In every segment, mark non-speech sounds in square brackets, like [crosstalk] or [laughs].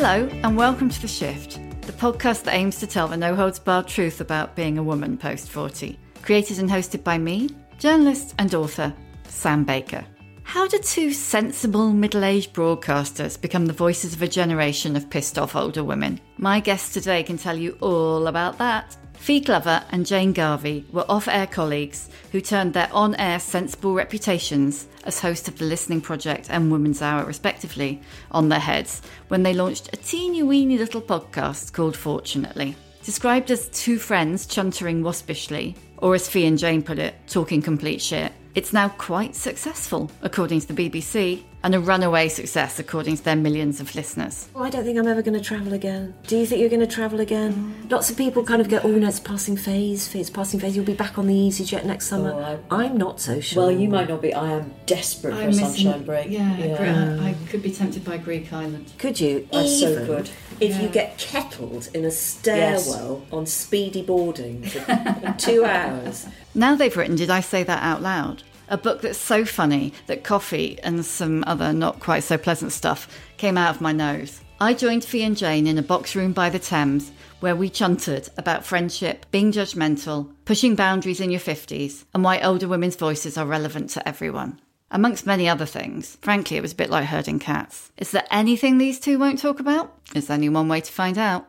Hello, and welcome to The Shift, the podcast that aims to tell the no holds barred truth about being a woman post 40. Created and hosted by me, journalist and author Sam Baker. How do two sensible middle aged broadcasters become the voices of a generation of pissed off older women? My guest today can tell you all about that. Fi Glover and Jane Garvey were off air colleagues who turned their on air sensible reputations as host of the Listening Project and Woman's Hour, respectively, on their heads when they launched a teeny weeny little podcast called Fortunately. Described as two friends chuntering waspishly, or as Fi and Jane put it, talking complete shit, it's now quite successful, according to the BBC, and a runaway success, according to their millions of listeners. Oh, I don't think I'm ever going to travel again. Do you think you're going to travel again? Lots of people kind of go, oh, no, it's passing phase. It's passing phase. You'll be back on the EasyJet next summer. Oh, I, am not so sure. Well, you might not be. I am desperate for a sunshine break. Yeah, yeah. I could be tempted by Greek Island. Could you? Oh, I Even so could. If Yeah. you get kettled in a stairwell on speedy boarding for [laughs] two hours. Now they've written Did I Say That Out Loud? A book that's so funny that coffee and some other not quite so pleasant stuff came out of my nose. I joined Fi and Jane in a box room by the Thames where we chuntered about friendship, being judgmental, pushing boundaries in your 50s, and why older women's voices are relevant to everyone. Amongst many other things, frankly, it was a bit like herding cats. Is there anything these two won't talk about? Is there only one way to find out.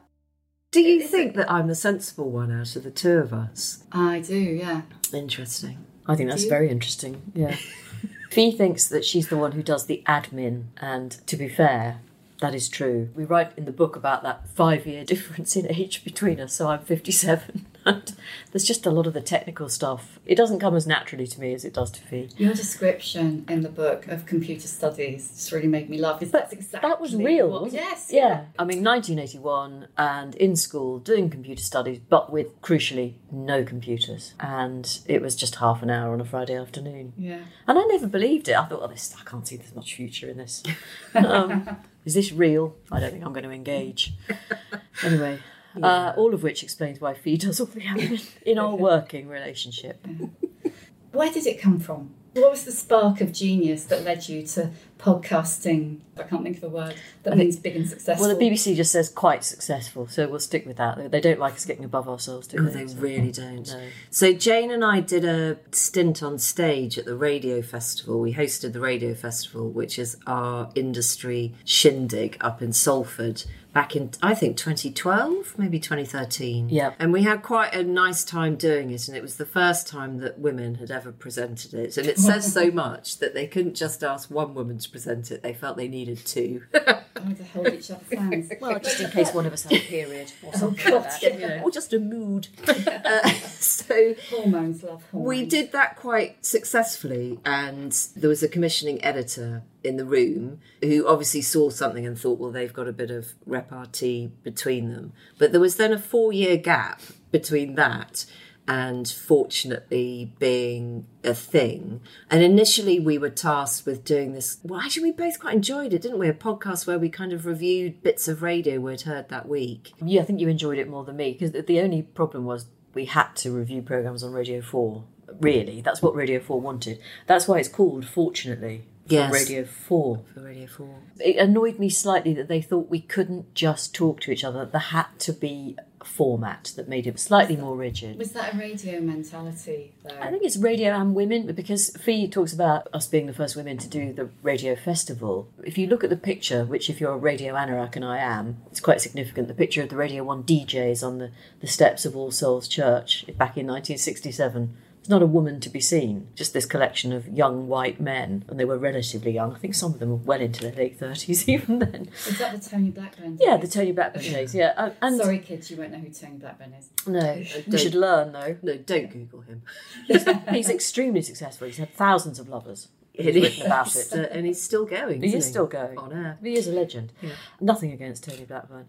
Do you think that I'm the sensible one out of the two of us? I do, yeah. Interesting. I think that's very interesting. Yeah. [laughs] Fi thinks that she's the one who does the admin, and to be fair, that is true. We write in the book about that five year [laughs] difference in age between us, so I'm 57. [laughs] There's just a lot of the technical stuff. It doesn't come as naturally to me as it does to Fi. Your description in the book of computer studies just really made me laugh. Is that's exactly That was real. what- yes. Yeah. I mean, 1981, and in school doing computer studies, but with crucially no computers. And it was just half an hour on a Friday afternoon. Yeah. And I never believed it. I thought, well, this, I can't see there's much future in this. [laughs] Um, is this real? I don't think I'm going to engage. [laughs] Anyway, uh, all of which explains why Fi [laughs] does all the admin in our working relationship. [laughs] Where did it come from? What was the spark of genius that led you to podcasting? I can't think of a word that means big and successful. Well, the BBC just says quite successful, so we'll stick with that. They don't like us getting above ourselves, do they? they really don't. No. So Jane and I did a stint on stage at the Radio Festival. We hosted the Radio Festival, which is our industry shindig up in Salford back in I think 2012, maybe 2013. Yeah. And we had quite a nice time doing it and it was the first time that women had ever presented it. And it says so [laughs] much that they couldn't just ask one woman to present it. They felt they needed two. [laughs] Oh, to hold each other's hands. [laughs] Well, just in case one of us had a period or something like that. you know. or just a mood. uh, so hormones, love hormones. We did that quite successfully, and there was a commissioning editor in the room who obviously saw something and thought, well, they've got a bit of repartee between them. But there was then a four year gap between that and fortunately being a thing. And initially, we were tasked with doing this. Well, actually, we both quite enjoyed it, didn't we? A podcast where we kind of reviewed bits of radio we'd heard that week. Yeah, I think you enjoyed it more than me because the only problem was we had to review programs on Radio Four. Really, that's what Radio Four wanted. That's why it's called, fortunately, for Yes. Radio Four. For Radio 4. It annoyed me slightly that they thought we couldn't just talk to each other. There had to be a format that made it slightly more rigid. Was that a radio mentality, though? I think it's radio and women because Fi talks about us being the first women to do the radio festival. If you look at the picture, which if you're a radio anorak and I am, it's quite significant. The picture of the Radio 1 DJs on the, the steps of All Souls Church back in 1967. Not a woman to be seen, just this collection of young white men, and they were relatively young. I think some of them were well into their late 30s [laughs] even then. Is that the Tony Blackburn? Yeah, the Tony Blackburn days, yeah. Uh, and Sorry, kids, you won't know who Tony Blackburn is. No, [laughs] you should learn though. No, don't Google him. He's [laughs] extremely successful. He's had thousands of lovers. He's written about it. and he's still going. He is still going. on air. He is a legend. Nothing against Tony Blackburn.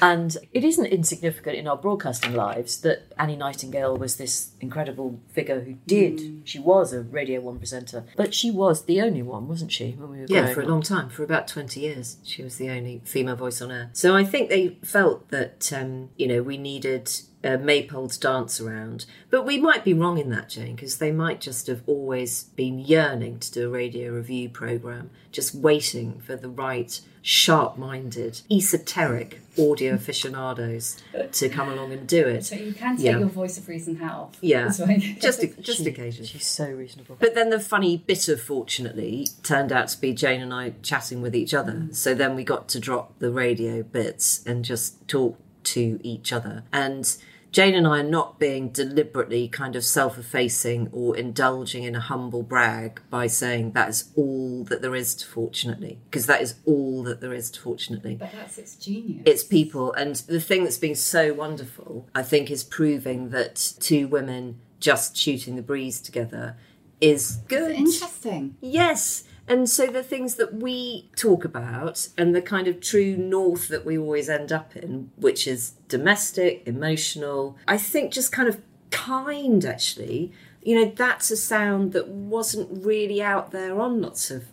And it isn't insignificant in our broadcasting lives that Annie Nightingale was this incredible figure who did. She was a Radio 1 presenter, but she was the only one, wasn't she, when we were Yeah, for a long time, for about 20 years, she was the only female voice on air. So I think they felt that, um, you know, we needed a maypole to dance around. But we might be wrong in that, Jane, because they might just have always been yearning to do a radio review programme, just waiting for the right sharp minded, esoteric audio [laughs] aficionados to come along and do it. So you can take Yeah. your voice of reason hat off. Yeah, That's right. [laughs] just, just She- occasionally. She's so reasonable. But then the funny bit of fortunately turned out to be Jane and I chatting with each other. Mm. So then we got to drop the radio bits and just talk to each other. And Jane and I are not being deliberately kind of self effacing or indulging in a humble brag by saying that is all that there is to fortunately, because that is all that there is to fortunately But that's its genius. it's people and the thing that's been so wonderful i think is proving that two women just shooting the breeze together is good interesting. yes and so the things that we talk about and the kind of true north that we always end up in which is domestic emotional i think just kind of kind actually you know that's a sound that wasn't really out there on lots of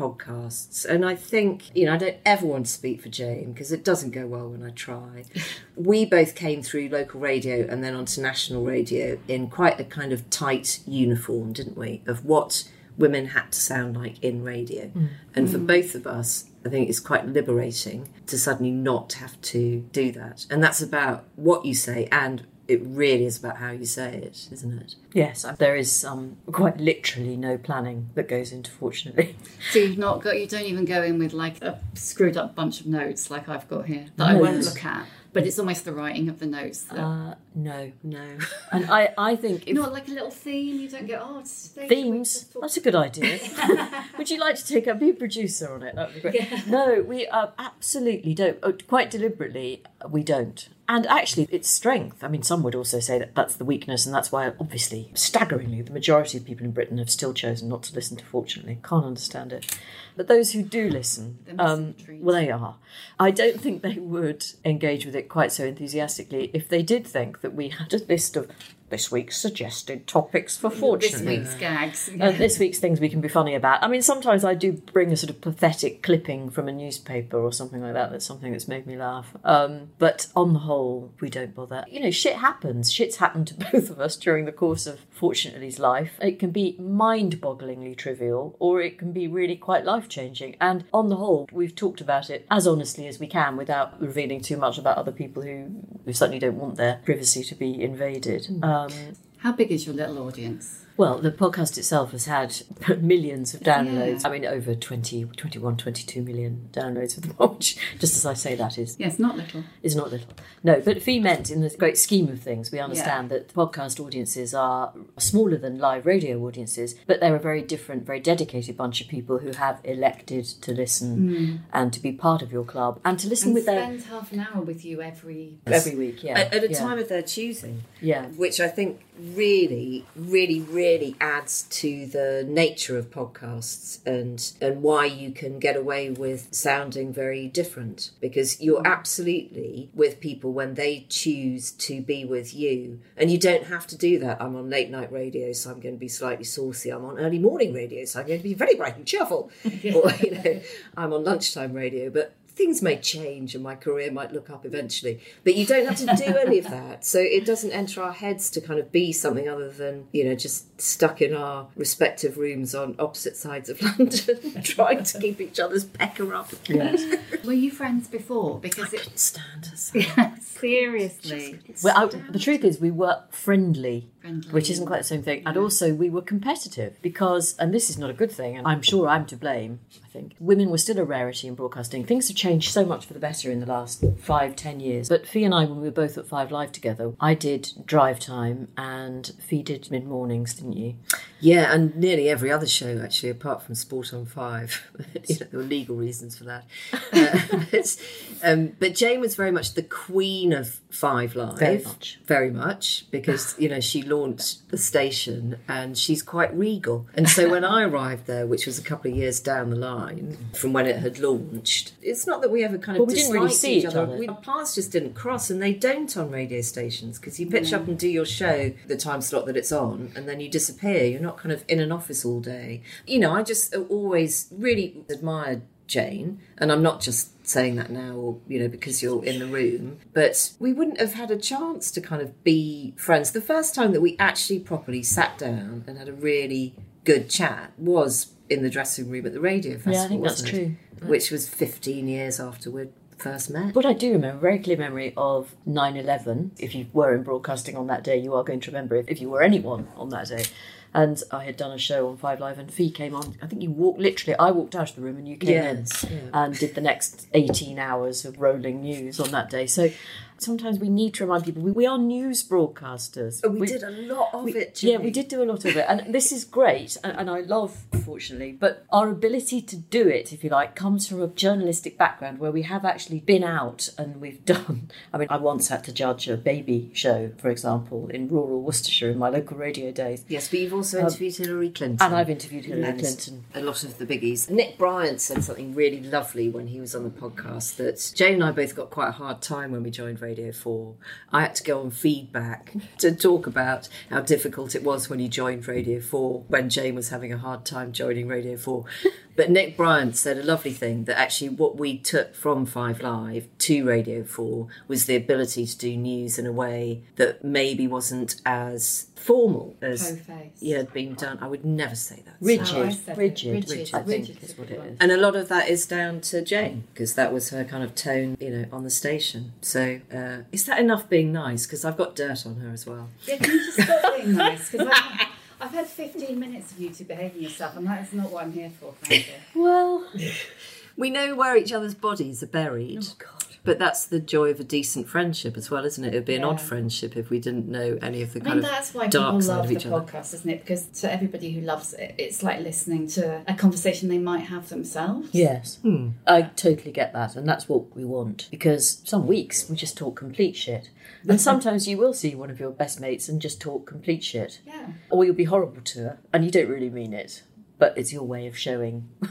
podcasts. And I think, you know, I don't ever want to speak for Jane because it doesn't go well when I try. [laughs] we both came through local radio and then onto national radio in quite a kind of tight uniform, didn't we? Of what women had to sound like in radio. Mm. And for mm. both of us, I think it's quite liberating to suddenly not have to do that. And that's about what you say and it really is about how you say it, isn't it? Yes, uh, there is um, quite literally no planning that goes into Fortunately. So you've not got, you don't even go in with like a screwed up bunch of notes like I've got here that I won't look at. But it's almost the writing of the notes. That, Uh, no. No. [laughs] And I, I think if not like a little theme. You don't get oh it's themes, talk- that's a good idea. [laughs] Would you like to take up, be a producer on it? That would be great. No, we uh, absolutely don't. Oh, quite deliberately, we don't. And actually, it's strength. I mean, some would also say that that's the weakness, and that's why, obviously, staggeringly, the majority of people in Britain have still chosen not to listen to Fortunately. Can't understand it. But those who do listen, um, well, they are. I don't think they would engage with it quite so enthusiastically if they did think that we had a list of this week's suggested topics for fortune. this week's gags. Uh, this week's things we can be funny about. I mean, sometimes I do bring a sort of pathetic clipping from a newspaper or something like that. That's something that's made me laugh. Um, but on the whole, we don't bother. You know, shit happens. Shit's happened to [laughs] both of us during the course of Fortunately's life. It can be mind bogglingly trivial or it can be really quite life changing. And on the whole, we've talked about it as honestly as we can without revealing too much about other people who, who certainly don't want their privacy to be invaded. Um, How big is your little audience? Well, the podcast itself has had [laughs] millions of downloads. Yeah. I mean, over 20, 21, 22 million downloads of the [laughs] watch. Just as I say that is Yes, not little. is not little. No, but Fi meant in the great scheme of things, we understand that podcast audiences are smaller than live radio audiences, but they're a very different, very dedicated bunch of people who have elected to listen mm. and to be part of your club and to listen And with their spend half an hour with you every. every week. Yeah, At, at a yeah. time of their choosing. Yeah. Which I think really, really, really adds to the nature of podcasts and and why you can get away with sounding very different. Because you're absolutely with people when they choose to be with you. And you don't have to do that. I'm on late night radio, so I'm going to be slightly saucy. I'm on early morning radio, so I'm going to be very bright and cheerful. [laughs] or, you know, I'm on lunchtime radio, but things may change and my career might look up eventually. But you don't have to do any of that. So it doesn't enter our heads to kind of be something other than, you know, just stuck in our respective rooms on opposite sides of [laughs] London, trying to keep each other's pecker up. Yes. [laughs] Were you friends before? Because it. Couldn't stand us. [laughs] Yes. Seriously. Well, I, the truth is, we were friendly, Friendly. which isn't quite the same thing. And also, we were competitive because, and this is not a good thing, and I'm sure I'm to blame, I think. Women were still a rarity in broadcasting. Things have changed so much for the better in the last five, ten years. But Fi and I, when we were both at Five Live together, I did drive time and Fee did mid mornings, didn't you? Yeah, and nearly every other show actually, apart from Sport on Five. [laughs] you know, there were legal reasons for that. [laughs] Uh, [laughs] but, um, but Jane was very much the queen of Five Live. Very much. Very much, because, you know, she launched the station and she's quite regal. And so when I arrived there, which was a couple of years down the line from when it had launched, it's not that we ever kind of Well, we didn't really see each other. We, our paths just didn't cross, and they don't on radio stations because you pitch up and do your show the time slot that it's on, and then you disappear. You're not kind of in an office all day. You know, I just always really admired Jane, and I'm not just saying that now, or you know, because you're in the room, but we wouldn't have had a chance to kind of be friends. The first time that we actually properly sat down and had a really good chat was in the dressing room at the radio festival. I think that's it? true. Which was 15 years after we'd first met. but I do remember, a very clear memory of 9 11. If you were in broadcasting on that day, you are going to remember it. If you were anyone on that day. And I had done a show on Five Live, and Fee came on. I think you walked, literally, I walked out of the room and you came Yes, in yeah. and did the next 18 hours of rolling news on that day. So sometimes we need to remind people we, we are news broadcasters. Oh, we, did a lot of it. Yeah, we did do a lot of it, and this is great, and, and I love, fortunately. But our ability to do it, if you like, comes from a journalistic background where we have actually been out and we've [laughs] done. I mean, I once had to judge a baby show, for example, in rural Worcestershire in my local radio days, Yes, but you've also interviewed Hillary Clinton. Um, and I've interviewed Hillary And Clinton. A lot of the biggies. Nick Bryant said something really lovely when he was on the podcast that Jane and I both got quite a hard time when we joined Radio 4. I had to go on feedback to talk about how difficult it was when he joined Radio 4 when Jane was having a hard time joining Radio 4. But Nick Bryant said a lovely thing that actually what we took from Five Live to Radio 4 was the ability to do news in a way that maybe wasn't as formal as it had been done. I would never say that. Rigid, rigid, Rigid. I think Rigid is what it is. And a lot of that is down to Jane because that was her kind of tone, you know, on the station. So uh, is that enough being nice? Because I've got dirt on her as well. Yeah, can you just stop being nice? Because [laughs] I've, I've had 15 minutes of you two behaving yourself, and that is not what I'm here for, frankly. Well, [laughs] We know where each other's bodies are buried. Oh, God. But that's the joy of a decent friendship as well, isn't it? It would be an odd friendship if we didn't know any of the I kind mean, of that's why dark people love the each other. podcast, isn't it? Because to everybody who loves it, it's like listening to a conversation they might have themselves. Yes, hmm. I totally get that, and that's what we want. Because some weeks we just talk complete shit, and [laughs] sometimes you will see one of your best mates and just talk complete shit, Yeah. or you'll be horrible to her, and you don't really mean it, but it's your way of showing. [laughs]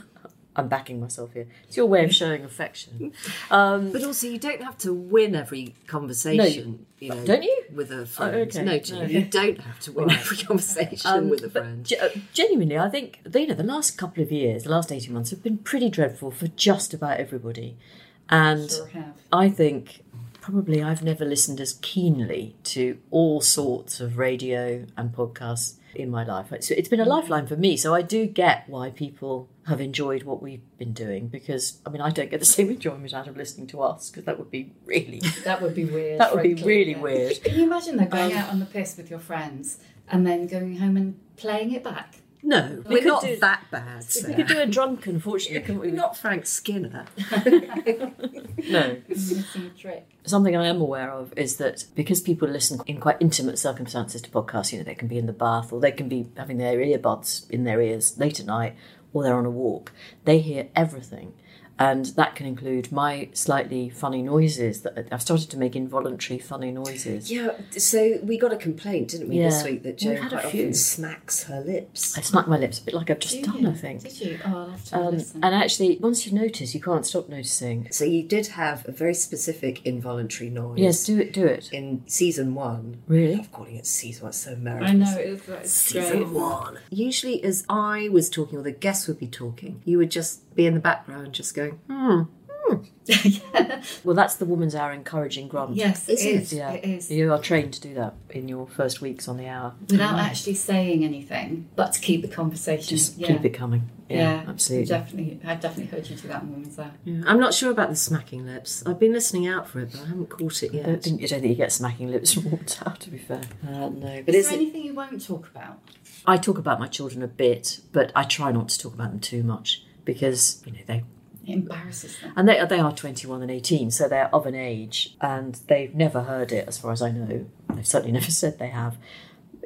I'm backing myself here. It's your way of showing affection. [laughs] Um, But also, you don't have to win every conversation. you know, Don't you? With a friend. okay. No, Jane, No. you don't have to win every conversation Um, with a friend. ge- uh, genuinely, I think you know the last couple of years, the last eighteen months have been pretty dreadful for just about everybody, and Sure. I think probably I've never listened as keenly to all sorts of radio and podcasts in my life. So it's been a lifeline for me, so I do get why people have enjoyed what we've been doing because I mean I don't get the same enjoyment out of listening to us because that would be really [laughs] That would be weird. [laughs] that would be really yeah. weird. Can you imagine though going Um, out on the piss with your friends and then going home and playing it back? No, we we're not do- that bad. We Sarah. could do a drunken, fortunately, couldn't we? We're not Frank Skinner. [laughs] No. Missing. [laughs] Something I am aware of is that because people listen in quite intimate circumstances to podcasts, you know, they can be in the bath or they can be having their earbuds in their ears late at night or they're on a walk, they hear everything. And that can include my slightly funny noises that I've started to make involuntary funny noises. Yeah, so we got a complaint, didn't we, this week that We've Joe had a quite few. often smacks her lips. I smack my lips a bit like I've just Did done, you? I think. Did you? Oh, I'll have to Um, listen. and actually, once you notice, you can't stop noticing. So you did have a very specific involuntary noise. Yes, do it, do it. In season one. Really? I'm calling it season one, it's so American. I know, it's, it's Season great. one. Usually, as I was talking or the guests would be talking, you would just be in the background, just going, hmm, yeah. [laughs] Well, that's the Woman's Hour encouraging grunt. Yes, it it? is. Yeah. It is. You are trained to do that in your first weeks on the hour. Without actually saying anything, but to keep the conversation. Just yeah. keep it coming. Yeah, Yeah, absolutely. Definitely, I've definitely heard you do that in Woman's Hour. Yeah. I'm not sure about the smacking lips. I've been listening out for it, but I haven't caught it I yet. don't think, I don't think you get smacking lips from Woman's Hour, to be fair. Uh, no, but Is it's, there anything you won't talk about? I talk about my children a bit, but I try not to talk about them too much because you know they It embarrasses them. and they they are 21 and 18 so they're of an age and they've never heard it as far as i know. They've certainly [laughs] never said they have.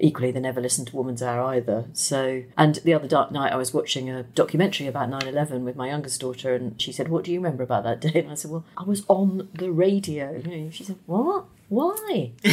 Equally they never listened to woman's hour either. So and the other dark night i was watching a documentary about 9-11 with my youngest daughter and she said what do you remember about that day? And i said well i was on the radio. And she said what why [laughs]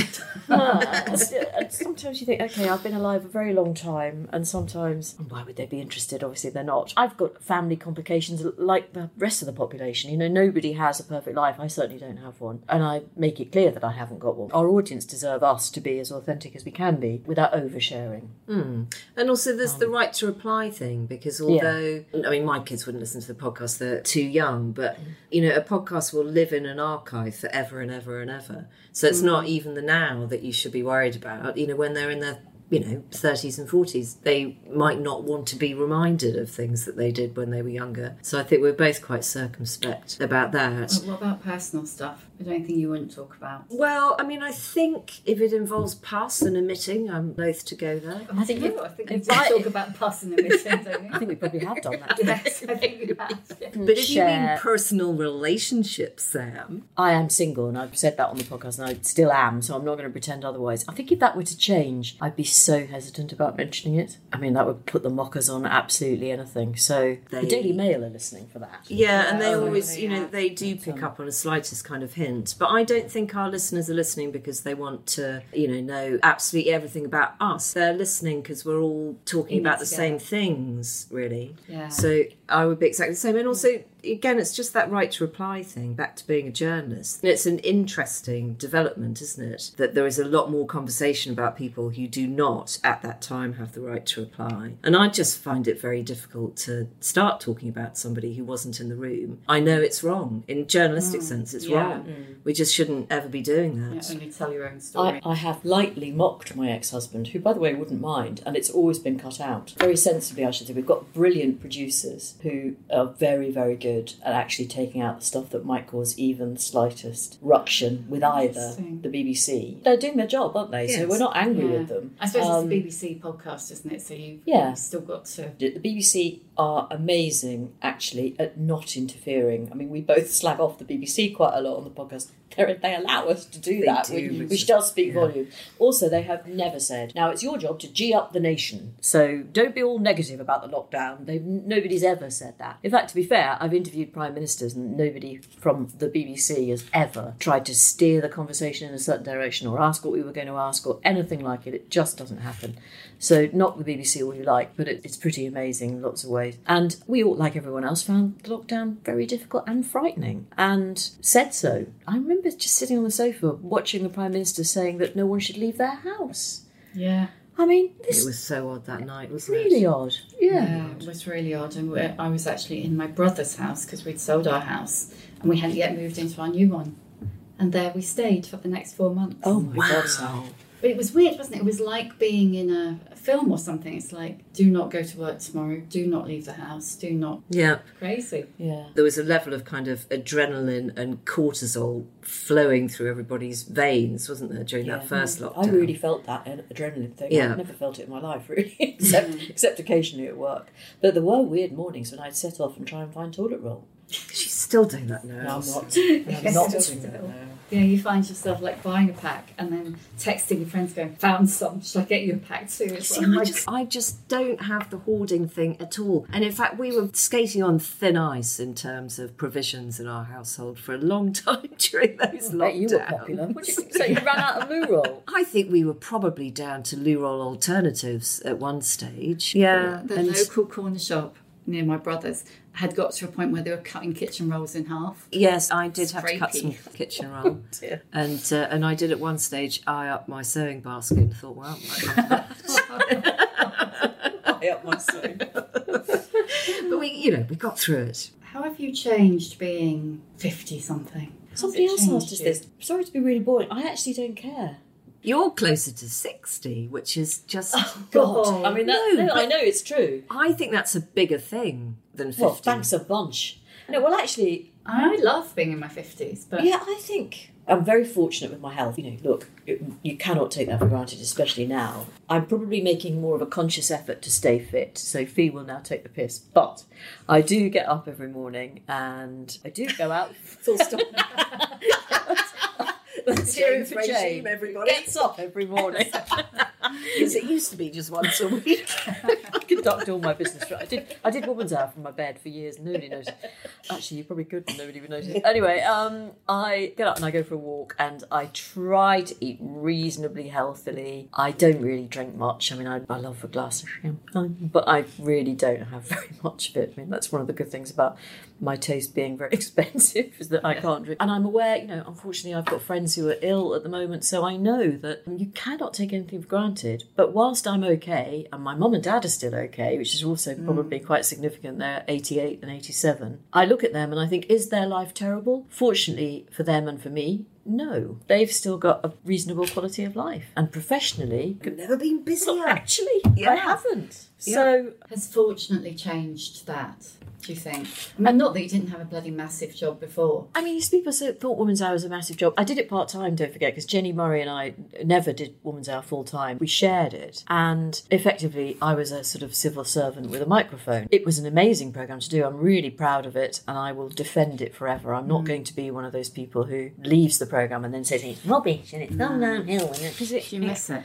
and sometimes you think, okay, I've been alive a very long time, and sometimes, why would they be interested? Obviously, they're not. I've got family complications like the rest of the population. You know, nobody has a perfect life. I certainly don't have one. And I make it clear that I haven't got one. Our audience deserve us to be as authentic as we can be without oversharing. And also, there's Um, the right to reply thing because although I mean, my kids wouldn't listen to the podcast; they're too young. But Mm. you know, a podcast will live in an archive forever and ever and ever. So it's not Mm. even the now that you should be worried about. You know, when they're in their you know 30s and 40s they might not want to be reminded of things that they did when they were younger so i think we're both quite circumspect about that what about personal stuff? Is there anything you wouldn't talk about? well i mean i think if it involves pus and emitting i'm loath to go there I think if- oh, I think if you I- talk about pus and emitting, don't you? I think we probably have done that. yes, I think you have. yeah. Mm, but if you mean personal relationships sam I am single, and I've said that on the podcast, and I still am, so I'm not going to pretend otherwise. I think if that were to change, I'd be so hesitant about mentioning it. I mean, that would put the mockers on absolutely anything. So the Daily Mail are listening for that. Yeah, and they Oh, always, you know, they do pick um, up on the slightest kind of hint. But I don't think our listeners are listening because they want to, you know, know absolutely everything about us. They're listening because we're all talking In about the same things, really. Yeah. So I would be exactly the same. And also, again, it's just that right to reply thing, back to being a journalist. It's an interesting development, isn't it? That there is a lot more conversation about people who do not, at that time, have the right to reply. And I just find it very difficult to start talking about somebody who wasn't in the room. I know it's wrong. In journalistic mm. sense, it's yeah. wrong. Mm. We just shouldn't ever be doing Yeah, that. only tell your own story. I, I have lightly mocked my ex husband, who, by the way, wouldn't mind, and it's always been cut out. Very sensibly, I should say. We've got brilliant producers who are very, very good at actually taking out the stuff that might cause even the slightest ruction with either the BBC. They're doing their job, aren't they? So we're not angry Yeah. with them. I suppose Um, it's a BBC podcast, isn't it? So you've, Yeah. you've still got to. the BBC are amazing, actually, at not interfering. I mean, we both [laughs] slag off the BBC quite a lot on the podcast. They're, they allow us to do They that, do, which, which does speak yeah. volume. Also, they have never said, now it's your job to G up the nation. So don't be all negative about the lockdown. They've, nobody's ever said that. In fact, to be fair, I've interviewed prime ministers and nobody from the BBC has ever tried to steer the conversation in a certain direction or ask what we were going to ask or anything like it. It just doesn't happen. So knock the BBC all you like, but it, it's pretty amazing in lots of ways. And we all, like everyone else, found the lockdown very difficult and frightening, and said so. I remember just sitting on the sofa watching the Prime Minister saying that no one should leave their house. Yeah. I mean, this It was so odd that night, wasn't really it? odd. Yeah. Yeah, it was really odd. And we I was actually in my brother's house because we'd sold our house and we hadn't yet moved into our new one. And there we stayed for the next four months. Oh my God, Sam. Wow. But it was weird, wasn't it? It was like being in a, a film or something. It's like, do not go to work tomorrow. Do not leave the house. Do not. Yeah. Crazy. Yeah. there was a level of kind of adrenaline and cortisol flowing through everybody's veins, wasn't there, during that first lockdown? I really felt that adrenaline thing. Yeah. I've never felt it in my life, really, [laughs] [laughs] except except occasionally at work. But there were weird mornings when I'd set off and try and find toilet roll. She's still doing that now. No, I'm not. [laughs] I'm not Still, doing that still. Now. Yeah, you find yourself like buying a pack and then texting your friends going, found some. Should I get you a pack too? It's See, like, I just, I just don't have the hoarding thing at all. And in fact, we were skating on thin ice in terms of provisions in our household for a long [laughs] time during those I bet you were lockdowns. popular. What you say? You ran out of loo roll. [laughs] I think we were probably down to loo roll alternatives at one stage. Yeah, the and local corner shop near my brother's had got to a point where they were cutting kitchen rolls in half. yes, I did have to cut some kitchen [laughs] roll, dear. and uh, and I did at one stage eye up my sewing basket and thought, well, I [laughs] up my sleeve. but we, you know, we got through it. How have you you changed being 50 something? Somebody else asked us this. Sorry to be really boring. I actually don't care. You're closer to 60, which is just. Oh, [laughs] God, I mean, that, No, no, I know it's true. I think that's a bigger thing than 50. Well, thanks a bunch. No, well, actually, I love being in my 50s, but yeah, I think I'm very fortunate with my health. You know, look, it, you cannot take that for granted, especially now. I'm probably making more of a conscious effort to stay fit. So Fi will now take the piss, but I do get up every morning and I do go out. [laughs] Full stop. [laughs] Let's hear it James for regime, Jane. everybody. Gets up every morning. [laughs] Because it used to be just once a week. [laughs] I conduct all my business. I did. I did woman's hour from my bed for years. Nobody noticed. Actually, you probably could. Nobody would notice. Anyway, um, I get up and I go for a walk, and I try to eat reasonably healthily. I don't really drink much. I mean, I, I love a glass of champagne, but I really don't have very much of it. I mean, that's one of the good things about my taste being very [laughs] expensive is that I can't drink. And I'm aware, you know, unfortunately, I've got friends who are ill at the moment, so I know that um, you cannot take anything for granted. But whilst I'm okay, and my mum and dad are still okay, which is also hmm. probably quite significant, they're 88 and 87, I look at them and I think, is their life terrible? Fortunately for them and for me, no. They've still got a reasonable quality of life. And professionally, I've Never been busier. actually, Yeah. I haven't. So has fortunately changed that, do you think? And not that you didn't have a bloody massive job before. I mean, these people thought Woman's Hour was a massive job. I did it part time, don't forget, because Jenni Murray and I never did Woman's Hour full time. We shared it. And effectively, I was a sort of civil servant with a microphone. It was an amazing programme to do. I'm really proud of it and I will defend it forever. I'm not mm. going to be one of those people who leaves the programme and then says it's rubbish and it's gone downhill. Because you miss it?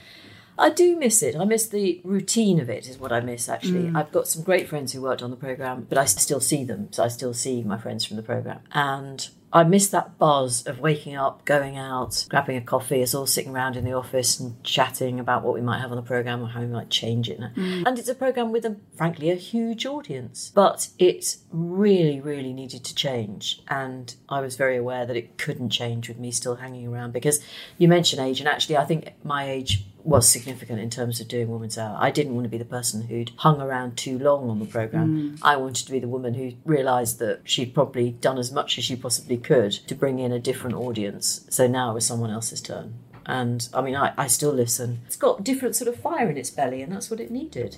I do miss it. I miss the routine of it, is what I miss actually. Mm. I've got some great friends who worked on the programme, but I still see them. So I still see my friends from the programme. And I miss that buzz of waking up, going out, grabbing a coffee, us all sitting around in the office and chatting about what we might have on the programme or how we might change it. Mm. And it's a programme with, a, frankly, a huge audience. But it really, really needed to change. And I was very aware that it couldn't change with me still hanging around because you mentioned age, and actually, I think my age was significant in terms of doing Woman's Hour. I didn't want to be the person who'd hung around too long on the programme. Mm. I wanted to be the woman who realised that she'd probably done as much as she possibly could to bring in a different audience. So now it was someone else's turn. And I mean, I, I still listen. It's got different sort of fire in its belly, and that's what it needed.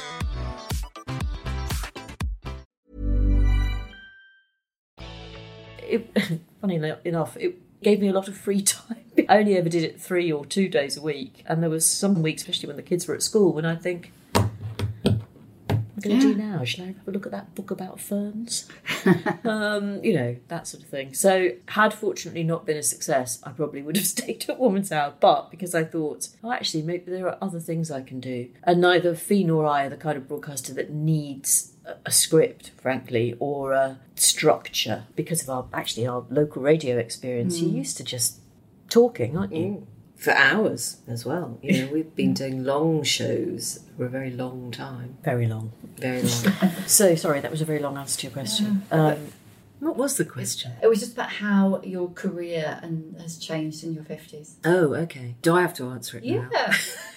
It, [laughs] funny enough, it gave me a lot of free [laughs] time. I only ever did it three or two days a week, and there was some weeks, especially when the kids were at school, when I'd think, "What am I going to do now? Shall I have a look at that book about ferns?" [laughs] um, you know that sort of thing. So, had fortunately not been a success, I probably would have [laughs] stayed at Woman's Hour. But because I thought, oh, actually, maybe there are other things I can do, and neither Fi nor I are the kind of broadcaster that needs a- a script, frankly, or a structure because of our actually our local radio experience. You're used to just talking, aren't you? For hours as well. You know, we've [laughs] been doing long shows for a very long time. Very long. Very long. [laughs] So sorry, that was a very long answer to your question. Um, what was the question? It was just about how your career and has changed in your 50s. Oh, okay. Do I have to answer it now? Yeah. [laughs]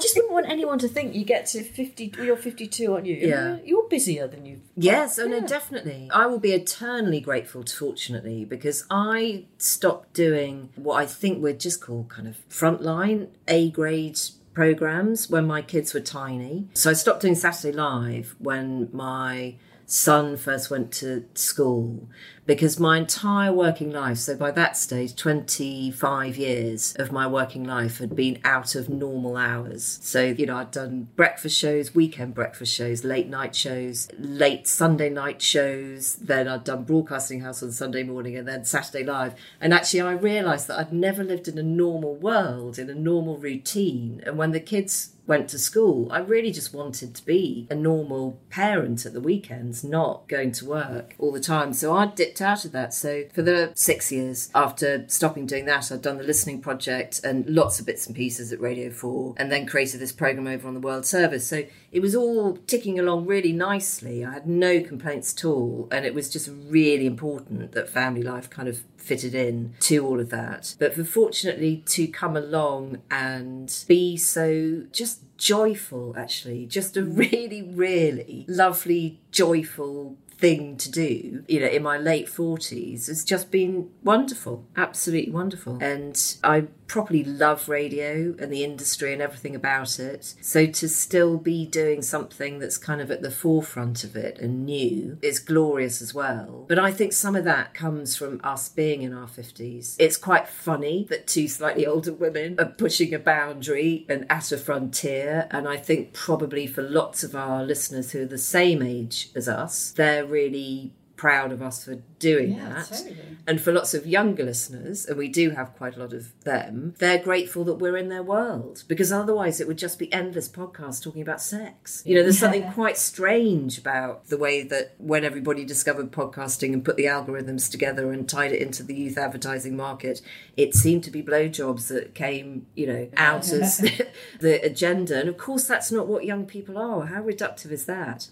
I just wouldn't want anyone to think you get to fifty. You're fifty-two, aren't you? Yeah. You're busier than you. Yes, oh no, definitely. I will be eternally grateful Fortunately because I stopped doing what I think we'd just call kind of frontline A grade programs when my kids were tiny. So I stopped doing Saturday Live when my son first went to school because my entire working life, so by that stage, 25 years of my working life had been out of normal hours. So, you know, I'd done breakfast shows, weekend breakfast shows, late night shows, late Sunday night shows, then I'd done Broadcasting House on Sunday morning and then Saturday Live. And actually, I realised that I'd never lived in a normal world, in a normal routine. And when the kids went to school, I really just wanted to be a normal parent at the weekends, not going to work all the time. So I dipped out of that. So for the six years after stopping doing that, I'd done the listening project and lots of bits and pieces at Radio 4 and then created this program over on the World Service. So it was all ticking along really nicely. I had no complaints at all. And it was just really important that family life kind of fitted in to all of that. But for fortunately to come along and be so just joyful, actually, just a [laughs] really, really lovely, joyful thing to do, you know, in my late 40s has just been wonderful, absolutely wonderful. And I properly love radio and the industry and everything about it. So to still be doing something that's kind of at the forefront of it and new is glorious as well. But I think some of that comes from us being in our 50s. It's quite funny that two slightly older women are pushing a boundary and at a frontier. And I think probably for lots of our listeners who are the same age as us, they're really proud of us for doing Yeah, that. totally. And for lots of younger listeners, and we do have quite a lot of them, they're grateful that we're in their world because otherwise it would just be endless podcasts talking about sex. You know, there's something quite strange about the way that when everybody discovered podcasting and put the algorithms together and tied it into the youth advertising market, it seemed to be blowjobs that came, you know, out as [laughs] the agenda. And of course, that's not what young people are. How reductive is that?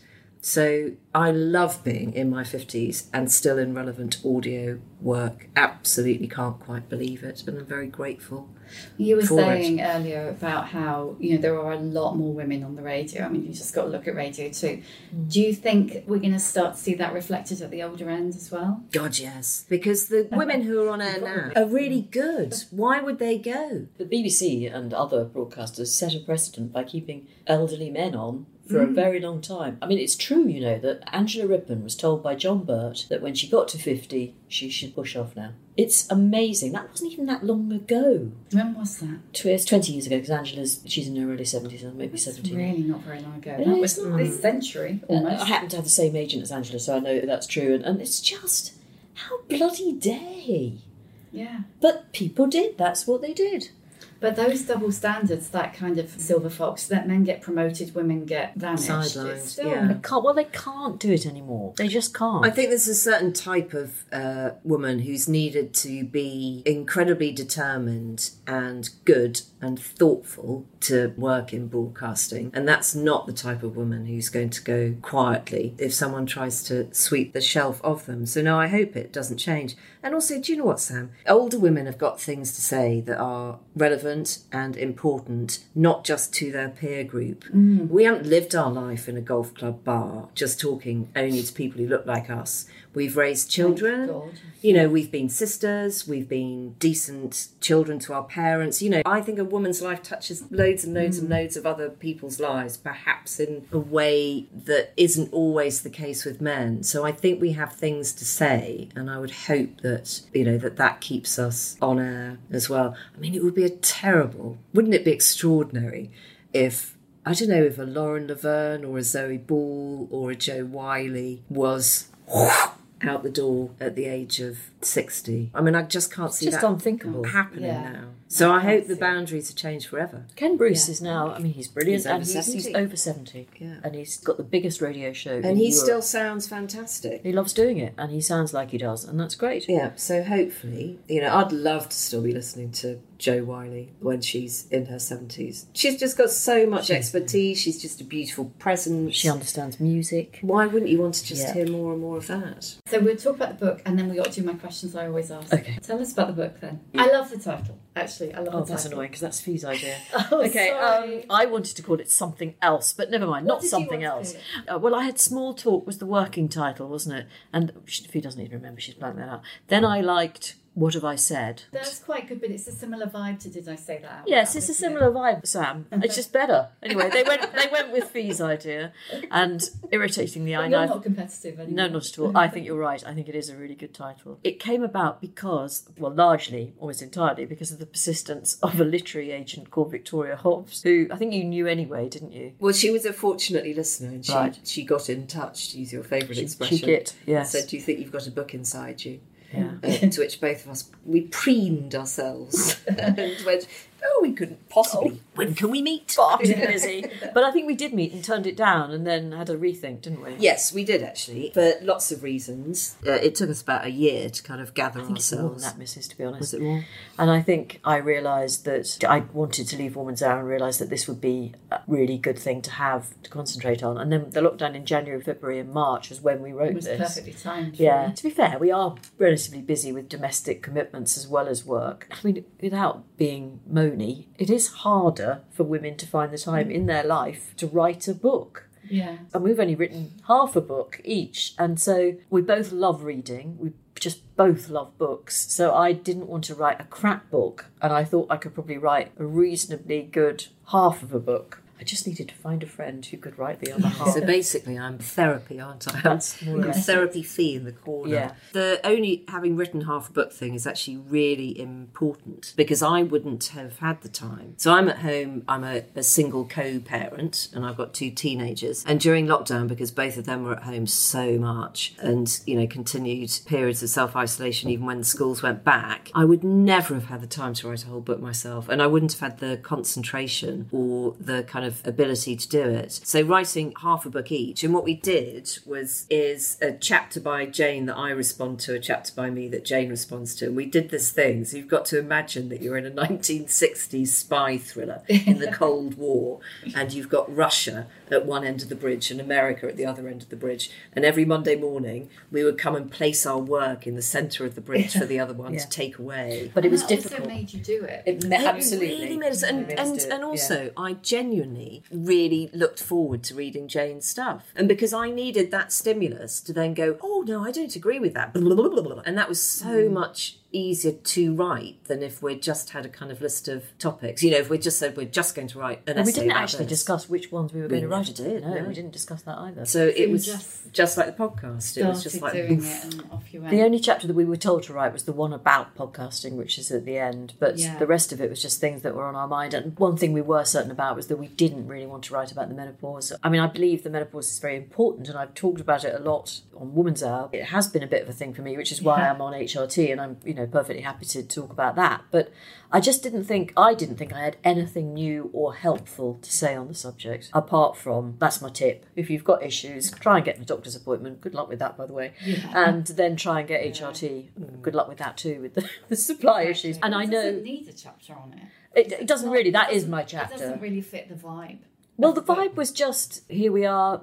So I love being in my 50s and still in relevant audio work. Absolutely can't quite believe it. And I'm very grateful. You were for it. saying earlier about how you know there are a lot more women on the radio. I mean, you just got to look at Radio Two. Mm. Do you think we're going to start to see that reflected at the older end as well? God, yes. Because the [laughs] women who are on air now are really good. Why would they go? The BBC and other broadcasters set a precedent by keeping elderly men on for a very long time. I mean, it's true, you know, that Angela Rippon was told by John Birt that when she got to 50, she should push off now. It's amazing. That wasn't even that long ago. When was that? Tw- It's 20 years ago because Angela's, she's in her early 70s, or maybe It's 17. really not very long ago. It that was not. this century Uh, almost. I happen to have the same agent as Angela, so I know that that's true. And, and it's just, how bloody day. yeah. But people did. That's what they did. But those double standards, that kind of silver fox, that men get promoted, women get vanished. Sidelined, it's still, yeah. They can't, well, they can't do it anymore. They just can't. I think there's a certain type of uh, woman who's needed to be incredibly determined and good and thoughtful to work in broadcasting. And that's not the type of woman who's going to go quietly if someone tries to sweep the shelf of them. So, no, I hope it doesn't change. And also, do you know what, Sam? Older women have got things to say that are relevant and important, not just to their peer group. Mm. We haven't lived our life in a golf club bar just talking only to people who look like us. We've raised oh, children. God. You know, we've been sisters, we've been decent children to our parents. You know, I think a woman's life touches loads and loads and mm. loads of other people's lives, perhaps in a way that isn't always the case with men. So I think we have things to say, and I would hope that, you know, that that keeps us on air as well. I mean, it would be a terrible, wouldn't it be extraordinary if I don't know if a Lauren Laverne or a Zoe Ball or a Jo Whiley was out the door at the age of 60. I mean, I just can't see just that unthinkable. happening Yeah. now. So I hope the boundaries are changed forever. Ken Bruce is now, I mean, he's brilliant He's over and he's, he's 70. over 70. Yeah. And he's got the biggest radio show. in And he Europe. still sounds fantastic. He loves doing it and he sounds like he does, and that's great. Yeah, so hopefully, you know, I'd love to still be listening to Jo Whiley when she's in her 70s. She's just got so much expertise. She's just a beautiful presence. She understands music. Why wouldn't you want to just Yeah. hear more and more of that? So we'll talk about the book, and then we got to do my questions I always ask. Okay. Tell us about the book then. I love the title. Actually, I love Oh, the that's title. annoying because that's Fi's idea. [laughs] Oh, okay, sorry. um, I wanted to call it something else, but never mind, What not did you something want to else. Uh, well, I had Small Talk was the working title, wasn't it? And she- Fi doesn't even remember, she's blanked that out. Then I liked What Have I Said? That's quite good, but it's a similar vibe to Did I Say That? Out Yes, Loud, it's a isn't it? similar vibe, Sam. [laughs] It's just better. Anyway, they went they went with Fi's idea, and irritatingly, I But know You're not competitive anymore. No, not at all. I think you're right. I think it is a really good title. It came about because, well, largely, almost entirely, because of the persistence of a literary agent called Victoria Hobbs, who I think you knew anyway, didn't you? Well, she was a fortunately listener, and she Right. she got in touch. To use your favourite expression, She git, yes. Said, "Do you think you've got a book inside you?" Yeah. Uh, [laughs] to which both of us we preened ourselves [laughs] and went, "Oh, we couldn't possibly. When can we meet?" Far busy. But I think we did meet and turned it down and then had a rethink, didn't we? Yes, we did actually, for lots of reasons. Uh, it took us about a year to kind of gather I think it's more than ourselves. that, Mrs. To be honest. Was it more? And I think I realised that I wanted to leave Woman's Hour and realised that this would be a really good thing to have to concentrate on. And then the lockdown in January, February, and March was when we wrote It was this. perfectly timed. Yeah, really. to be fair, we are relatively busy with domestic commitments as well as work. I mean, without being moany, it is harder for women to find the time in their life to write a book. Yeah. And we've only written half a book each. And so we both love reading. We just both love books. So I didn't want to write a crap book. And I thought I could probably write a reasonably good half of a book. I just needed to find a friend who could write the other half. So basically, I'm therapy, aren't I? That's [laughs] more less therapy Fi in the corner. Yeah. The only having written half a book thing is actually really important because I wouldn't have had the time. So I'm at home. I'm a, a single co-parent, and I've got two teenagers. And during lockdown, because both of them were at home so much, and you know continued periods of self isolation, even when the schools went back, I would never have had the time to write a whole book myself, and I wouldn't have had the concentration or the kind of ability to do it. So writing half a book each, and what we did was is a chapter by Jane that I respond to, a chapter by me that Jane responds to, and we did this thing. So you've got to imagine that you're in a [laughs] 1960s spy thriller in the [laughs] Cold War, and you've got Russia at one end of the bridge and America at the other end of the bridge, and every Monday morning we would come and place our work in the centre of the bridge for the other one [laughs] Yeah. to take away. but it was that difficult. also made you do it. It ma- It absolutely really made us, and made us and, do it, and yeah. also I genuinely really looked forward to reading Jane's stuff, and because I needed that stimulus to then go, oh no, I don't agree with that, blah, blah, blah, blah, blah. and that was so Mm. much easier to write than if we'd just had a kind of list of topics. You know, if we just said we're just going to write an essay. And we didn't about actually this. discuss which ones we were We going to write. never did, No, no. we didn't discuss that either. So it was just just, like the podcast. It was just like doing it and off you went. the only chapter that we were told to write was the one about podcasting, which is at the end. But Yeah. the rest of it was just things that were on our mind. And one thing we were certain about was that we didn't really want to write about the menopause. I mean, I believe the menopause is very important, and I've talked about it a lot on Woman's Hour. It has been a bit of a thing for me, which is why Yeah. I'm on HRT, and I'm you know perfectly happy to talk about that. But I just didn't think I didn't think I had anything new or helpful to say on the subject apart from that's my tip. If you've got issues, try and get a doctor's appointment. Good luck with that, by the way. And then try and get HRT. Mm. Good luck with that too, with the, [laughs] the supply issues. And I know need a chapter on it. it, it doesn't really. That is my It chapter. doesn't really fit the vibe. Well, the vibe was just here we are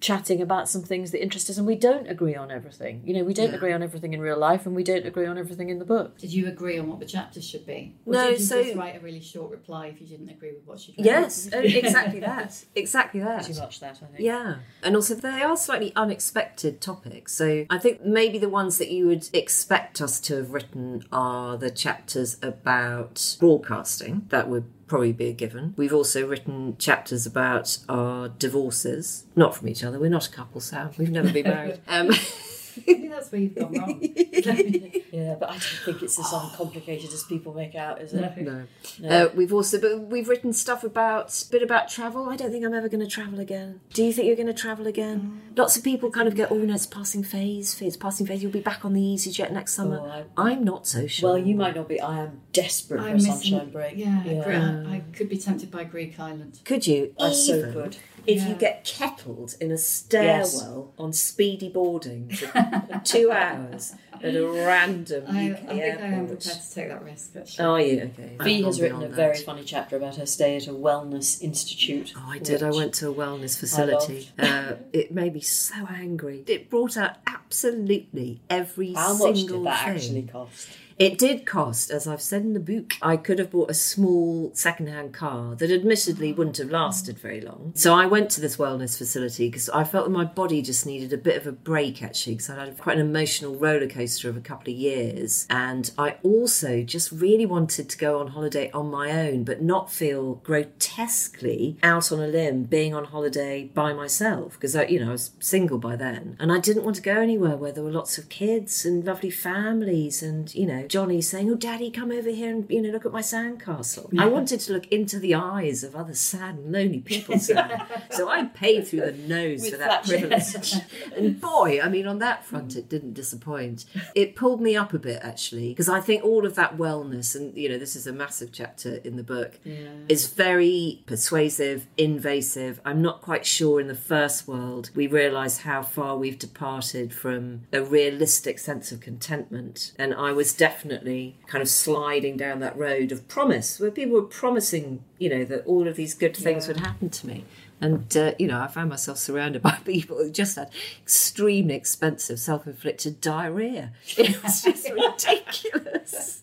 chatting about some things that interest us, and we don't agree on everything. You know, we don't Yeah. agree on everything in real life, and we don't agree on everything in the book. Did you agree on what the chapters should be? Or No, did you so- just write a really short reply if you didn't agree with what she'd? Yes, [laughs] oh, exactly that. Exactly that. Too much that I think. Yeah. And also, they are slightly unexpected topics. So I think maybe the ones that you would expect us to have written are the chapters about broadcasting. That would probably be a given. We've also written chapters about our divorces, not from each other. We're not a couple, Sam. We've never been married. [laughs] Um, [laughs] Maybe that's where you've gone wrong. [laughs] Yeah, but I don't think it's as uncomplicated as people make out, is it? no. Uh, we've also but we've written stuff about a bit about travel. I don't think I'm ever going to travel again. Do you think you're going to travel again? Lots of people kind of go, "Oh no, it's a passing phase. It's passing phase. You'll be back on the easyJet next summer." Oh, I'm not so sure. Well, you might not be. I am desperate for I'm a missing- sunshine break. Yeah, yeah. Gre- I could be tempted by Greek Island. Could you? I so Even could. If Yeah. you get kettled in a stairwell on speedy boarding for [laughs] two hours at a random I, I UK think I am airport. prepared to take that risk. Actually. Are you okay? Fi I've has written a beyond very funny chapter about her stay at a wellness institute. Oh, I did. I went to a wellness facility. Uh, it made me so angry. It brought out absolutely every How much single did that thing. actually cost? It did cost, as I've said in the book. I could have bought a small second-hand car that admittedly wouldn't have lasted very long. So I went to this wellness facility because I felt that my body just needed a bit of a break actually because I'd had quite an emotional roller coaster of a couple of years. And I also just really wanted to go on holiday on my own but not feel grotesquely out on a limb being on holiday by myself because you know, I was single by then. And I didn't want to go anywhere where there were lots of kids and lovely families and, you know, Johnny saying, "Oh, Daddy, come over here and you know look at my sandcastle." I wanted to look into the eyes of other sad and lonely people, so [laughs] I paid through the nose for that privilege. and boy, I mean, on that front, it didn't disappoint. It pulled me up a bit actually because I think all of that wellness, and you know, this is a massive chapter in the book, is very persuasive, invasive. I'm not quite sure in the first world we realise how far we've departed from a realistic sense of contentment, and I was definitely kind of sliding down that road of promise where people were promising, you know, that all of these good things would happen to me. And, uh, you know, I found myself surrounded [laughs] by people who just had extremely expensive self inflicted diarrhea. [laughs] It was just [laughs] ridiculous.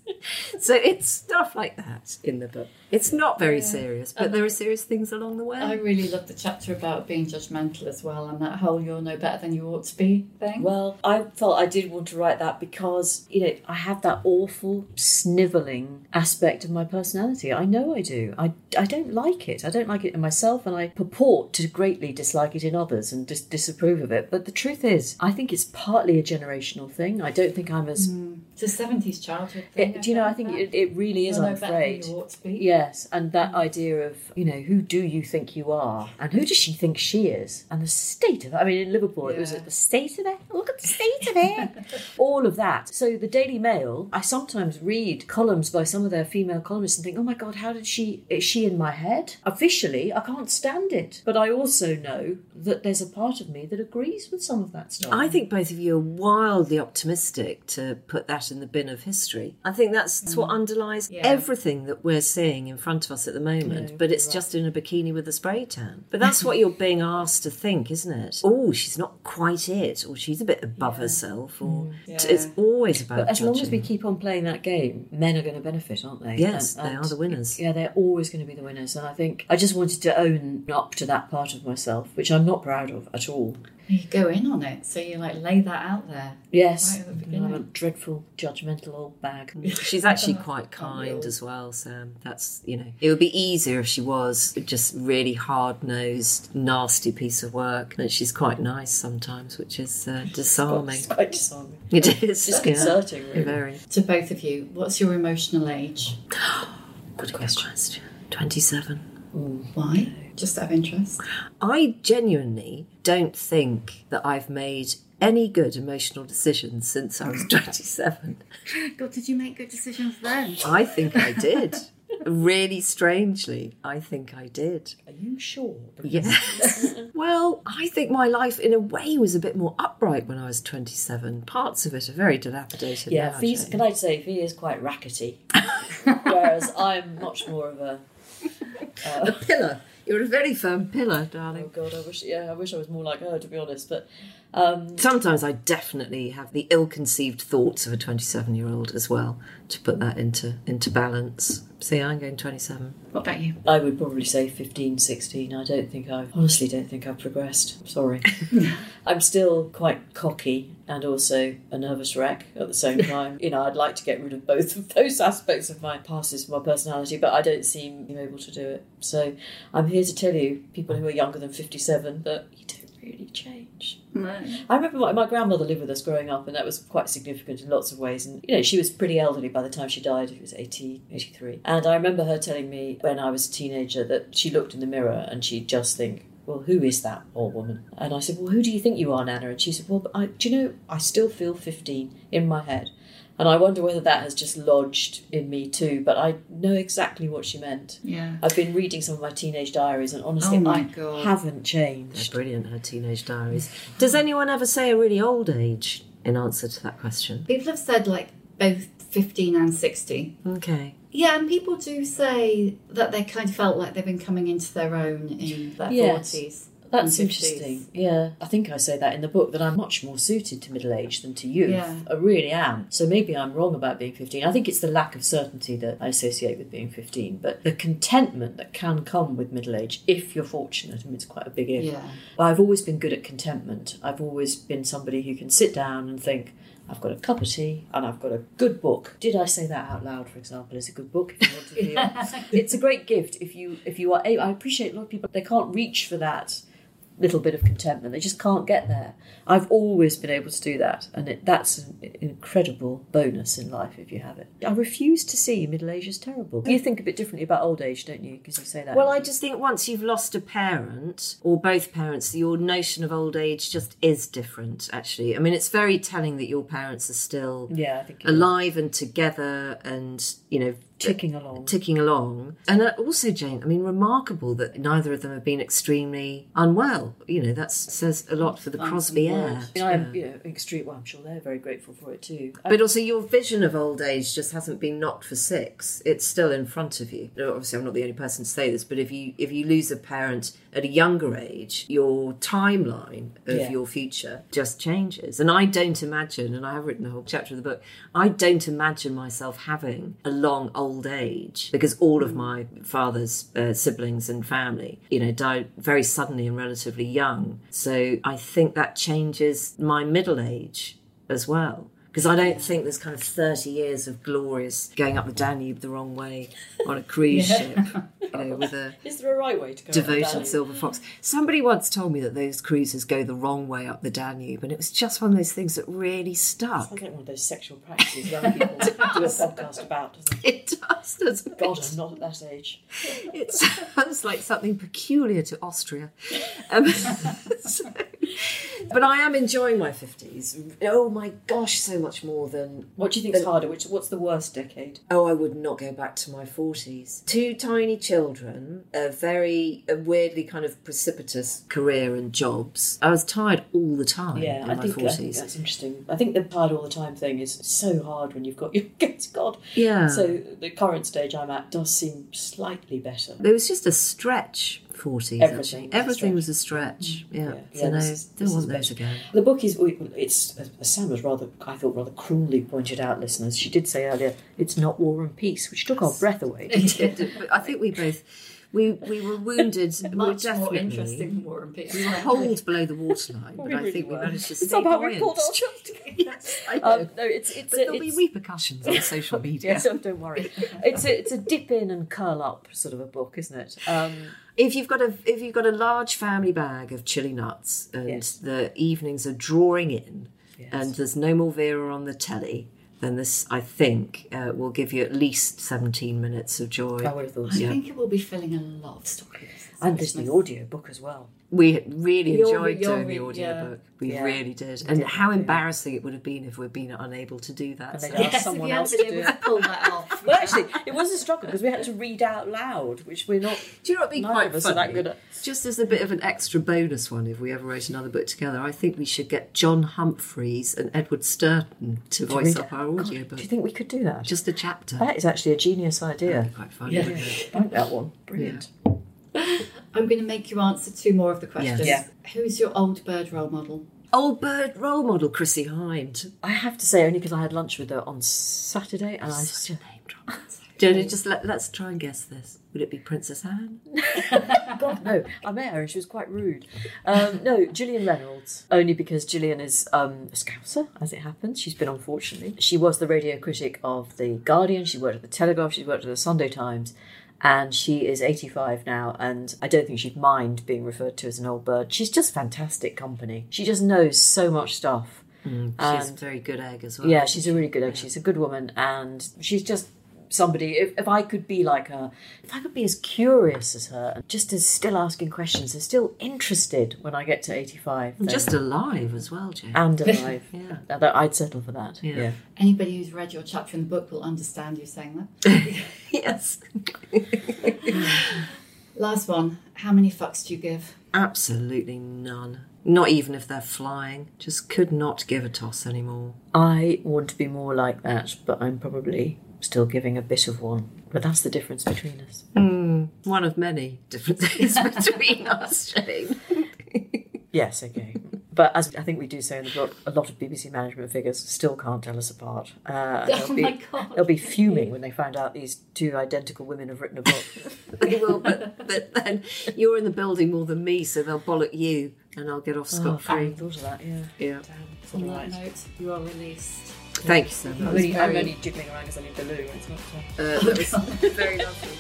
so it's stuff like that in the book. It's not very serious, but there are serious things along the way. I really love the chapter about being judgmental as well and that whole you're no better than you ought to be thing. Well, I felt I did want to write that because, you know, I have that awful snivelling aspect of my personality. I know I do. I, I don't like it. I don't like it in myself, and I purport to greatly dislike it in others and dis- disapprove of it. But the truth is, I think it's partly a generational thing. I don't think I'm as. Hmm. it's a 70s childhood thing. It, do you know, I think it, it really is, I'm no better than afraid. you ought to be. Yes, and that idea of, you know, who do you think you are? And who does she think she is? And the state of I mean, in Liverpool, it was the state of it. Look at the state of it. [laughs] All of that. So the Daily Mail, I sometimes read columns by some of their female columnists and think, oh my God, how did she, is she in my head? Officially, I can't stand it. But I also know that there's a part of me that agrees with some of that stuff. I think both of you are wildly optimistic to put that in the bin of history. I think that's, that's what mm. underlies Yeah. everything that we're seeing in front of us at the moment, No, but it's you're just in a bikini with a spray tan. But that's what you're being asked to think, isn't it? [laughs] Oh, she's not quite it, or she's a bit above herself, or mm, it's always about But as long as we keep on playing that game, men are going to benefit, aren't they? Yes, they are the winners. Yeah, they're always going to be the winners. And I think I just wanted to own up to that part of myself, which I'm not proud of at all. You go in on it, so you like lay that out there. Yes, Right at the I'm a dreadful, judgmental old bag. She's actually quite kind as well, Sam. That's, you know, it would be easier if she was just really hard nosed, nasty piece of work. But she's quite nice sometimes, which is uh, [laughs] disarming. It's quite disarming. It is. Disconcerting, really. Very. To both of you, what's your emotional age? [gasps] Good question. 27. Why? Just out of interest. I genuinely don't think that I've made any good emotional decisions since I was [laughs] 27. God, did you make good decisions then? I think I did. really strangely, I think I did. Are you sure? Yes. [laughs] well, I think my life, in a way, was a bit more upright when I was 27. Parts of it are very dilapidated Yeah, now. Fi's, Jane. can I say, Fee is quite rackety. Whereas I'm much more of a. [laughs] Uh, a pillar. You're a very firm pillar, darling. Oh. God, I wish. Yeah, I wish I was more like her, to be honest. But um, Sometimes I definitely have the ill-conceived thoughts of a 27-year-old as well. To put that into into balance. See, I'm going 27. What about you? I would probably say 15, 16. I don't think I've, honestly don't think I've progressed. Sorry. [laughs] I'm still quite cocky and also a nervous wreck at the same [laughs] time. you know, I'd like to get rid of both of those [laughs] aspects of my passes, my personality, but I don't seem able to do it. So I'm here to tell you, people who are younger than 57, that you don't really change. Mm. I remember my, my grandmother lived with us growing up, and that was quite significant in lots of ways. And, you know, she was pretty elderly by the time she died. She was 80, 83. And I remember her telling me when I was a teenager that she looked in the mirror and she'd just think, well, who is that old woman? And I said, well, who do you think you are, Nana? And she said, well, I, do you know, I still feel 15 in my head. And I wonder whether that has just lodged in me too, but I know exactly what she meant. Yeah. I've been reading some of my teenage diaries, and honestly, Oh my I God. haven't They're changed. brilliant, her teenage diaries. Does anyone ever say a really old age in answer to that question? People have said like both 15 and 60. Okay. Yeah, and people do say that they kind of felt like they've been coming into their own in their Yes. 40s. That's 50s. interesting. Yeah, I think I say that in the book that I'm much more suited to middle age than to youth. Yeah. I really am. So maybe I'm wrong about being 15. I think it's the lack of certainty that I associate with being 15, but the contentment that can come with middle age if you're fortunate. I mean, it's quite a big if. Yeah. Well, I've always been good at contentment. I've always been somebody who can sit down and think, I've got a cup of tea and I've got a good book. Did I say that out loud, for example, is a good book? If you want to [laughs] it's a great gift if you if you are able. I appreciate a lot of people they can't reach for that little bit of contentment. They just can't get there. I've always been able to do that, and it, that's an incredible bonus in life if you have it. I refuse to see middle age as terrible. You think a bit differently about old age, don't you? Because you say that. Well, I just think once you've lost a parent or both parents, your notion of old age just is different, actually. I mean, it's very telling that your parents are still yeah, I think it is. alive and together and, you know, ticking along. ticking along. And uh, also, Jane, I mean, remarkable that neither of them have been extremely unwell. You know, that says a lot for the Crosby air. I mean, I'm you know, extreme. Well, I'm sure they're very grateful for it too. But also, your vision of old age just hasn't been knocked for six. It's still in front of you. Obviously, I'm not the only person to say this, but if you if you lose a parent at a younger age, your timeline of Yeah. your future just changes. And I don't imagine, and I have written a whole chapter of the book, I don't imagine myself having a long old age because all of my father's uh, siblings and family, you know, died very suddenly and relatively young. So I think that changes my middle age as well. Because I don't think there's kind of 30 years of glorious going up the Danube the wrong way on a [laughs] cruise ship, you know, with a [laughs] Is there a right way to go? devoted silver fox. Somebody once told me that those cruises go the wrong way up the Danube, and it was just one of those things that really stuck. I get one of those sexual practices young people [laughs] do a podcast about, doesn't it? It does, doesn't it? God, I'm not at that age. It sounds like something peculiar to Austria. Um, [laughs] so- but I am enjoying my 50s. Oh my gosh, so much more than What do you think is harder? Which what's the worst decade? Oh, I would not go back to my 40s. Two tiny children, a very a weirdly kind of precipitous career and jobs. I was tired all the time Yeah, in I my think, I 40s. think that's interesting. I think the tired all the time thing is so hard when you've got [laughs] your kids. God. Yeah. So the current stage I'm at does seem slightly better. There was just a stretch 40s, Everything was a Everything stretch. was a stretch. Mm. Yeah. Yeah, So yeah, no, this is- don't this want those better. again. The book is it's as Sam was rather I thought rather cruelly pointed out, listeners. She did say earlier it's not War and Peace, which took our breath away. didn't [laughs] it? I think we both we we were wounded. we were Much more definitely interesting than War and Peace. we were holed below the waterline, [laughs] but We I really think we managed to stay Somehow we buoyant. pulled ourselves together. yes, I know. Um, no, it's it's but a, there'll be repercussions on [laughs] social media. Yeah, so don't worry. It's a it's a dip in and curl up sort of a book, isn't it? Um, if you've got a if you've got a large family bag of chili nuts and Yes. the evenings are drawing in and there's no more Vera on the telly, then this I think uh, will give you at least 17 minutes of joy. I would have thought I so. think it will be filling a lot of stories. And there's the audio book as well. We really You're- enjoyed you're doing the audiobook. We Yeah. really did. And how embarrassing it would have been if we'd been unable to do that. So- Yes, someone else to do to pull that [laughs] off. Well, actually, it was a struggle because we had to read out loud, which we're not. [laughs] Do you know what would be quite funny? that good at- Just as a bit of an extra bonus one, if we ever wrote another book together, I think we should get John Humphrys and Edward Stourton to voice up our oh, God, audiobook. Do you think we could do that? Just a chapter. that is actually a genius idea. Quite funny. Yeah, like that one. Brilliant. I'm going to make you answer two more of the questions. Yes. Who's your old bird role model? Old bird role model Chrissie Hynde. I have to say, only because I had lunch with her on Saturday, and I just Name drop. [laughs] Jenny, just let, let's try and guess this. Would it be Princess Anne? [laughs] God no, I met her and she was quite rude. Um, no, Gillian Reynolds, only because Gillian is um, a Scouser, as it happens. She's been unfortunately. She was the radio critic of the Guardian. She worked at the Telegraph. She worked at the Sunday Times. And she is 85 now, and I don't think she'd mind being referred to as an old bird. She's just fantastic company. She just knows so much stuff. Mm, she's a very good egg as well. Yeah, she's a really good egg. She's a good woman, and she's just somebody. If, if I could be like her, if I could be as curious as her, and just as still asking questions, and still interested when I get to eighty-five, then- Just alive as well, Jane. and [laughs] alive, Yeah. Now that- I'd settle for that. Yeah. Yeah. Anybody who's read your chapter in the book will understand you saying that. [laughs] yes. [laughs] Last one. How many fucks do you give? Absolutely none. Not even if they're flying. Just could not give a toss anymore. I want to be more like that, but I'm probably still giving a bit of one. But that's the difference between us. One of many differences [laughs] between us, Jane. Yes, okay. But as I think we do say in the book, a lot of BBC management figures still can't tell us apart. Uh, Oh they'll be, my God. They'll be fuming when they find out these two identical women have written a book. [laughs] they will, but, but then you're in the building more than me, so they'll bollock you and I'll get off oh, scot I free. thought of that, yeah. Yeah. On Right. that note, you are released. Thank you so I'm much. only, I'm very- only jiggling around because I need the loo. It's not. Uh... Uh, that was [laughs] very lovely.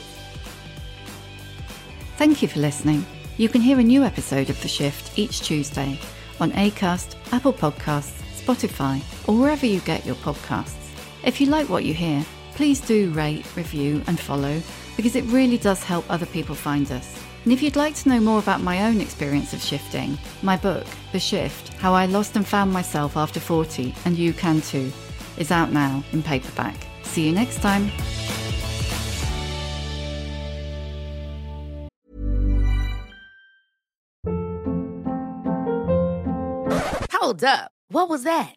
Thank you for listening. You can hear a new episode of The Shift each Tuesday on Acast, Apple Podcasts, Spotify, or wherever you get your podcasts. If you like what you hear, please do rate, review, and follow because it really does help other people find us. And if you'd like to know more about my own experience of shifting, my book, The Shift How I Lost and Found Myself After 40, and you can too, is out now in paperback. See you next time. Hold up. What was that?